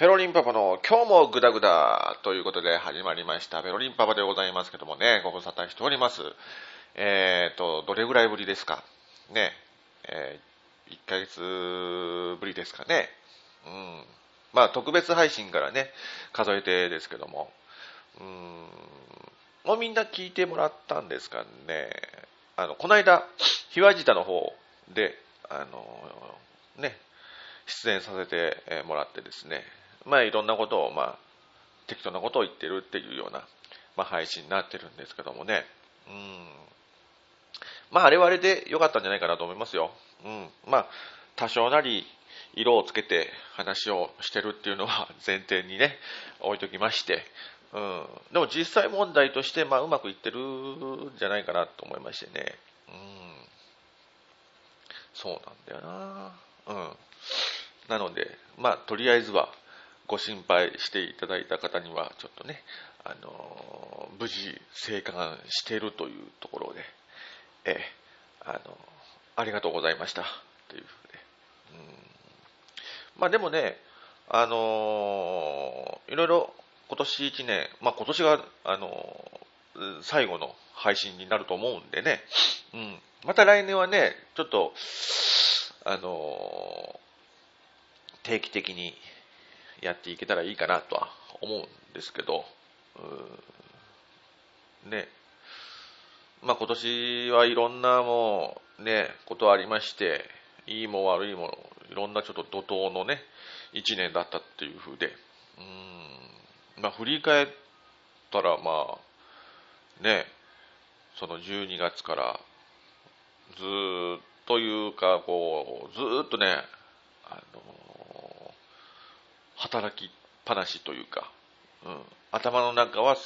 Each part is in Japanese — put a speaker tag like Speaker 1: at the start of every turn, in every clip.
Speaker 1: ペロリンパパの今日もグダグダということで始まりました。ペロリンパパでございますけどもね、ご無沙汰しております。えーと、どれぐらいぶりですか？ね、えー、1ヶ月ぶりですかね。うん。まあ特別配信からね、数えてですけども。うん。もうみんな聞いてもらったんですかね。あの、この間、ひわじたの方で、あの、ね、出演させてもらってですね、まあいろんなことを、まあ、適当なことを言ってるっていうような、まあ、配信になってるんですけどもね。うん。まああれはあれで良かったんじゃないかなと思いますよ。うん。まあ、多少なり色をつけて話をしてるっていうのは 前提にね、置いときまして、うん。でも実際問題として、まあうまくいってるんじゃないかなと思いましてね。うん。そうなんだよな。うん。なので、まあとりあえずは、ご心配していただいた方には、ちょっとね、あの、無事生還しているというところで、えあの、ありがとうございました、というふうで。うん。まあでもね、あのいろいろ今年1年、まあ今年が、あの最後の配信になると思うんでね、うん、また来年はね、ちょっと、あの定期的にやっていけたらいいかなとは思うんですけど、ね。まあ今年はいろんなもうね、ことありまして、いいも悪いも、いろんなちょっと怒涛のね、一年だったっていう風で、うん、まあ振り返ったらまあ、ね、その12月からずっというか、こう、ずっとね、あの働きっぱなしというか、うん、頭の中は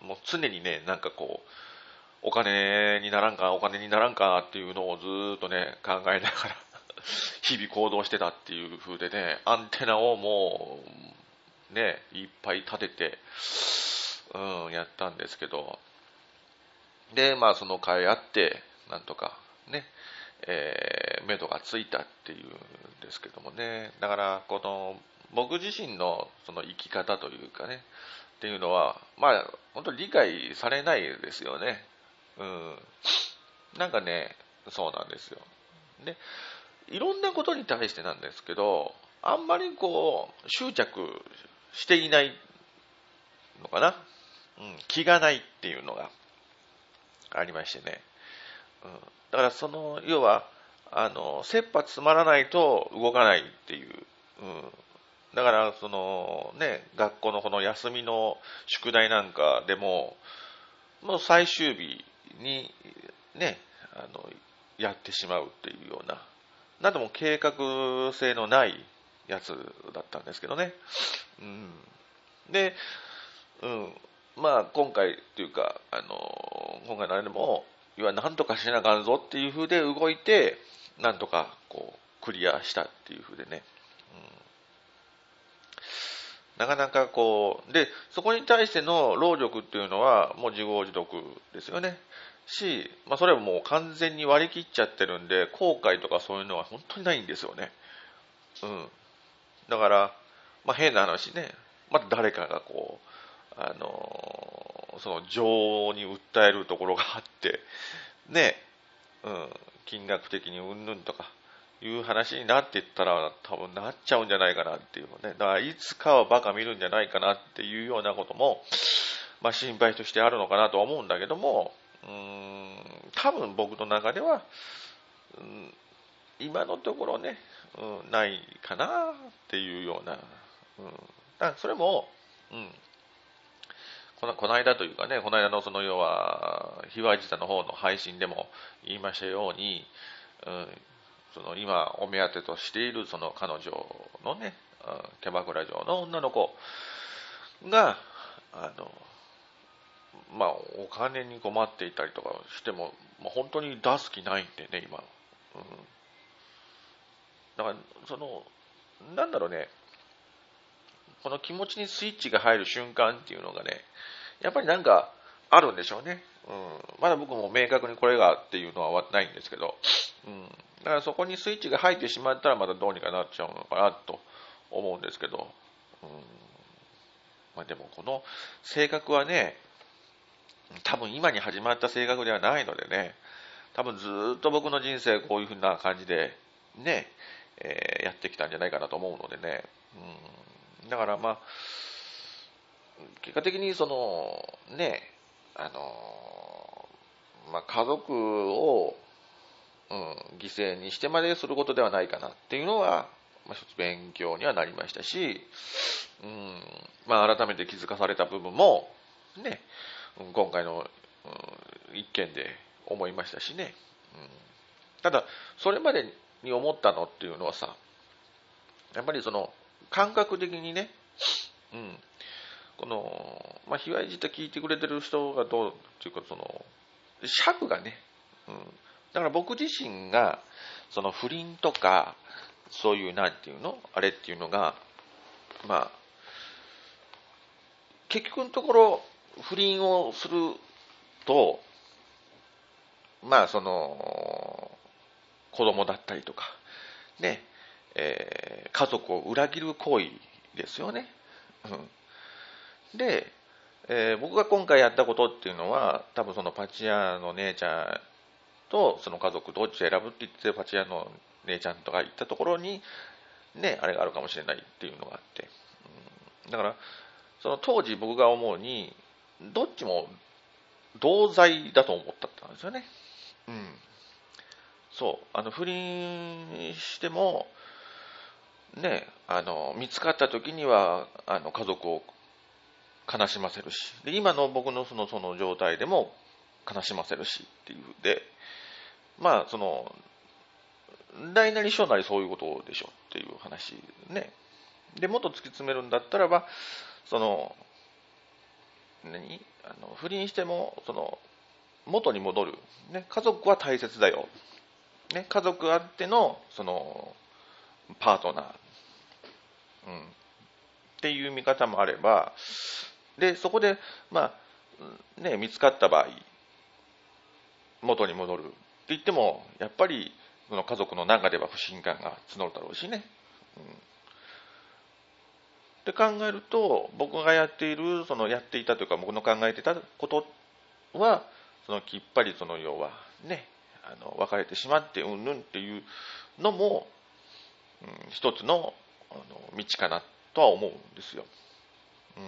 Speaker 1: もう常にね、なんかこう、お金にならんか、お金にならんかっていうのをずっとね、考えながら 日々行動してたっていう風でね、アンテナをもう、ね、いっぱい立てて、うん、やったんですけど、で、まあその甲斐あって、なんとか、ね、えー、目処がついたっていうんですけどもね、だから、この、僕自身のその生き方というかね、っていうのは、まあ、本当に理解されないですよね。うん。なんかね、そうなんですよ。で、いろんなことに対してなんですけど、あんまりこう、執着していないのかな。うん、気がないっていうのがありましてね。うん、だからその、要は、あの、切羽詰まらないと動かないっていう、うん、だから、そのね、学校のこの休みの宿題なんかでも、もう最終日にね、あの、やってしまうっていうような、なんとも計画性のないやつだったんですけどね。うん。で、うん。まあ、今回っていうか、あの、今回のあれでも、要は何とかしなあかんぞっていう風で動いて、なんとかこう、クリアしたっていう風でね。なかなかこう、で、そこに対しての労力っていうのはもう自業自得ですよね。し、まあそれはもう完全に割り切っちゃってるんで、後悔とかそういうのは本当にないんですよね。うん。だから、まあ変な話ね、また誰かがこう、あの、その情に訴えるところがあって、ね、うん、金額的にうんぬんとか、いう話になっていったら多分なっちゃうんじゃないかなっていうね。だからいつかはバカ見るんじゃないかなっていうようなことも、まあ心配としてあるのかなと思うんだけども、うーん、多分僕の中では、うん、今のところね、うん、ないかなっていうような、うん、だそれも、うん、このこの間というかね、この間のその要は、ひわじたの方の配信でも言いましたように、うん、その今お目当てとしているその彼女のね、キャバクラ嬢の女の子が、あの、まあ、お金に困っていたりとかしても、まあ、本当に出す気ないんでね、今。うん。だから、その、なんだろうね、この気持ちにスイッチが入る瞬間っていうのがね、やっぱりなんかあるんでしょうね。うん。まだ僕も明確にこれがっていうのはないんですけど、うん。だからそこにスイッチが入ってしまったらまたどうにかなっちゃうのかなと思うんですけど、うん。まあ、でもこの性格はね多分今に始まった性格ではないのでね多分ずっと僕の人生こういうふうな感じでね、えー、やってきたんじゃないかなと思うのでね、うん、だからまあ結果的にそのねあのまあ、家族を、うん、犠牲にしてまですることではないかなっていうのは、まあ、一つ勉強にはなりましたし、うんまあ、改めて気づかされた部分もね今回の、うん、一件で思いましたしね、うん、ただそれまでに思ったのっていうのはさやっぱりその感覚的にね、うん、この、まあ、被害自体聞いてくれてる人がどうっていうかその尺がね、うん、だから僕自身がその不倫とかそういうなんていうのあれっていうのがまあ結局のところ不倫をするとまあその子供だったりとかね、えー、家族を裏切る行為ですよね。うん、で、えー、僕が今回やったことっていうのは多分そのパチ屋の姉ちゃんとその家族どっち選ぶって言ってパチ屋の姉ちゃんとか行ったところにねあれがあるかもしれないっていうのがあって、うん、だからその当時僕が思うにどっちも同罪だと思ったんですよね。うん。そう。あの、不倫しても、ね、あの、見つかった時には、あの、家族を悲しませるし、で、今の僕のその、その状態でも悲しませるしっていうで、まあ、その、大なり小なりそういうことでしょっていう話ね。で、もっと突き詰めるんだったらば、その、何？あの不倫してもその元に戻る、ね、家族は大切だよ、ね、家族あってのそのパートナー、うん、っていう見方もあればでそこで、まあね、見つかった場合元に戻る。言ってもやっぱりその家族の中では不信感が募るだろうしね、うん。って考えると僕がやっているそのやっていたというか僕の考えてたことはそのきっぱりその要はねあの別れてしまってうんぬんっていうのも、うん、一つのあの道かなとは思うんですよ。うん。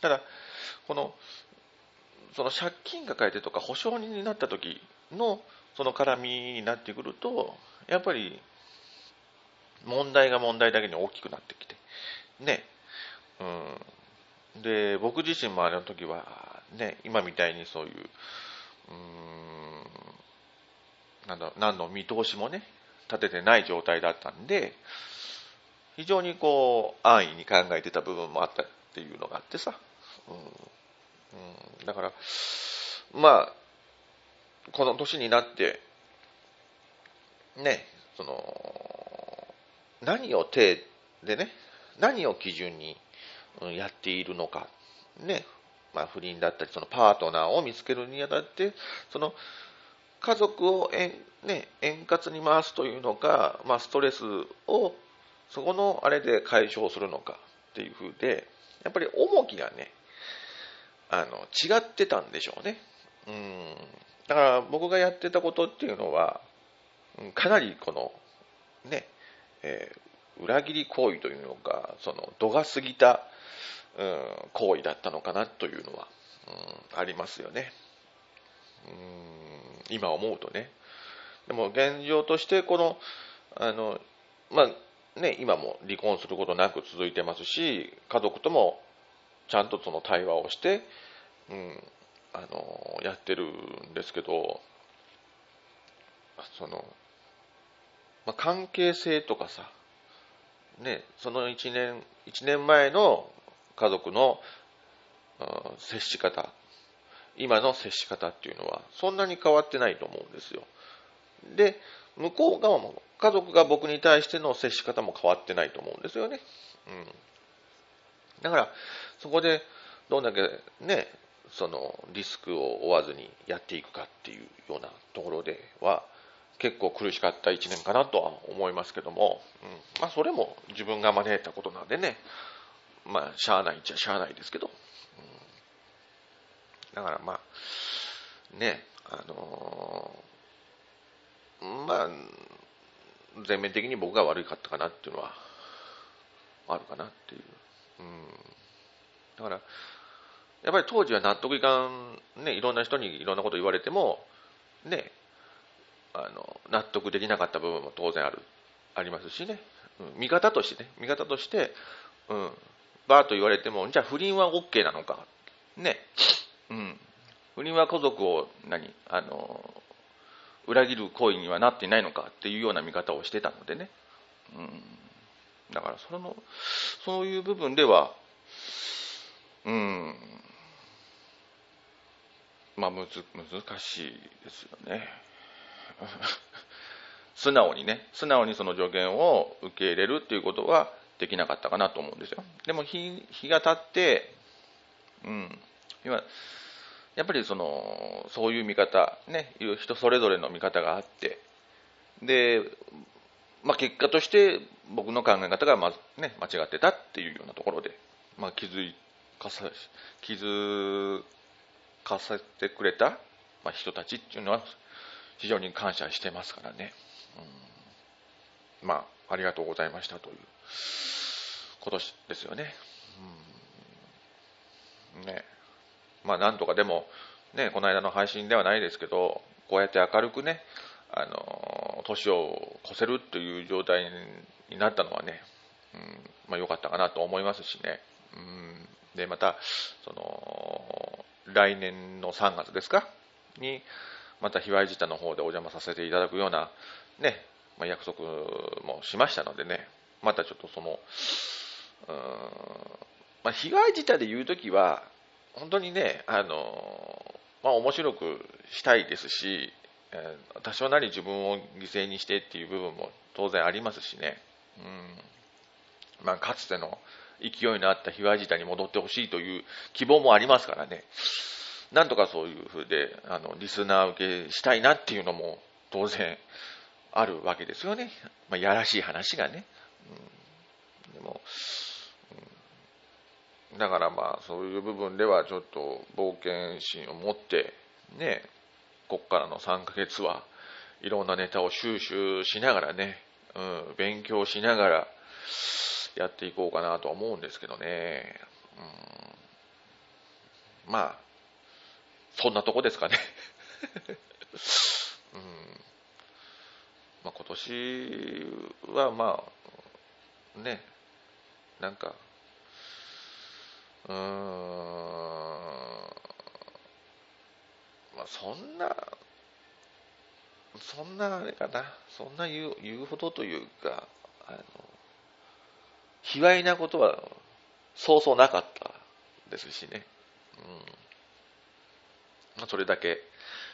Speaker 1: ただこのその借金抱えてとか保証人になった時のその絡みになってくるとやっぱり問題が問題だけに大きくなってきてね、うん。で、僕自身もあれの時は、ね、今みたいにそういう、うん、なんだ、何の見通しもね、立ててない状態だったんで、非常にこう、安易に考えてた部分もあったっていうのがあってさ、うん、うん、だから、まあ、この年になって、ね、その、何を手でね、何を基準にやっているのか、ね、まあ、不倫だったり、そのパートナーを見つけるにあたって、その家族を円,、ね、円滑に回すというのか、まあ、ストレスをそこのあれで解消するのかっていうふうで、やっぱり重きがね、あの違ってたんでしょうね。うんだから僕がやってたことっていうのは、かなりこの、ね、え裏切り行為というのが、その度が過ぎた、うん、行為だったのかなというのは、うん、ありますよね。うん、今思うとね。でも現状として、この、あの、まあ、ね、今も離婚することなく続いてますし、家族ともちゃんとその対話をして、うん、あの、やってるんですけど、その、まあ、関係性とかさ、ね、その1年、1年前の家族の、接し方、今の接し方っていうのは、そんなに変わってないと思うんですよ。で、向こう側も、家族が僕に対しての接し方も変わってないと思うんですよね。うん。だから、そこで、どんだけね、そのリスクを負わずにやっていくかっていうようなところでは、結構苦しかった1年かなとは思いますけども、うん、まあそれも自分が招いたことなんでね、まあ、しゃあないっちゃしゃあないですけど。うんだからまあ、ね、あのー、まあ、全面的に僕が悪かったかなっていうのは、あるかなっていう。うん。だから、やっぱり当時は納得いかん、ね、いろんな人にいろんなこと言われても、ね、あの、納得できなかった部分も当然ある、ありますしね。うん、見方としてね、見方として、うん、バーと言われても、じゃあ不倫は OK なのか。ね。うん。不倫は家族を何、あの、裏切る行為にはなっていないのかっていうような見方をしてたのでね。うん。だからその、そういう部分では、うん、まあむず、難しいですよね。素直にね、素直にその助言を受け入れるっていうことはできなかったかなと思うんですよ。でも日日が経って、うん、今、やっぱりその、そういう見方、ね、人それぞれの見方があって、で、まあ結果として僕の考え方がまね、間違ってたっていうようなところで、まあ気づかさ、気づかせてくれた、まあ、人たちっていうのは非常に感謝してますからね。うん、まあ、ありがとうございましたということですよね。うん、ね。まあ、なんとかでも、ね、この間の配信ではないですけど、こうやって明るくね、あの、年を越せるという状態になったのはね、うん、まあ、良かったかなと思いますしね。うん、で、また、その、来年の3月ですか？に、また卑猥自体の方でお邪魔させていただくような、ね、まあ、約束もしましたのでね、またちょっとその、まあ、被害自体で言うときは、本当にね、あの、まあ、面白くしたいですし、え、多少なり自分を犠牲にしてっていう部分も当然ありますしね、うん。まあ、かつての勢いのあった被害自体に戻ってほしいという希望もありますからね、なんとかそういうふうで、あの、リスナー受けしたいなっていうのも当然あるわけですよね。まあ、やらしい話がね。うん、でも、うん、だからまあ、そういう部分ではちょっと冒険心を持って、ね、こっからの3ヶ月はいろんなネタを収集しながらね、うん、勉強しながらやっていこうかなとは思うんですけどね。うん、まあ、そんなとこですかね。うんまあ、今年はまあ、ね、なんか、うーん、まあそんな、そんなあれかな、そんな言う言うほどというか、あの、卑猥なことはそうそうなかったですしね。うんまあ、それだけ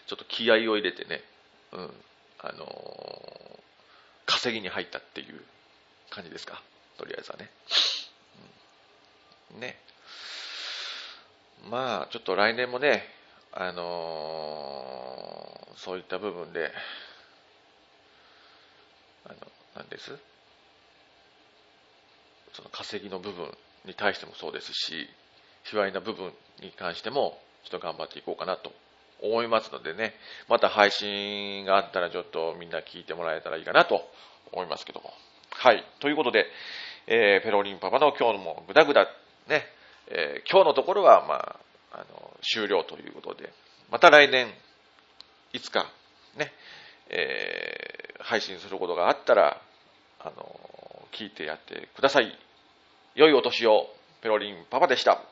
Speaker 1: ちょっと気合を入れてね、うん、あのー、稼ぎに入ったっていう感じですか、とりあえずはね。うん、ね。まあ、ちょっと来年もね、あのー、そういった部分で、あの、なんです？その稼ぎの部分に対してもそうですし、卑猥な部分に関しても、ちょっと頑張っていこうかなと思いますのでね、また配信があったらちょっとみんな聞いてもらえたらいいかなと思いますけども。はい。ということで、えー、ペロリンパパの今日もグダグダ、ね、えー、今日のところは、まあ、あの、終了ということで、また来年、いつか、ね、えー、配信することがあったら、あの、聞いてやってください。良いお年を、ペロリンパパでした。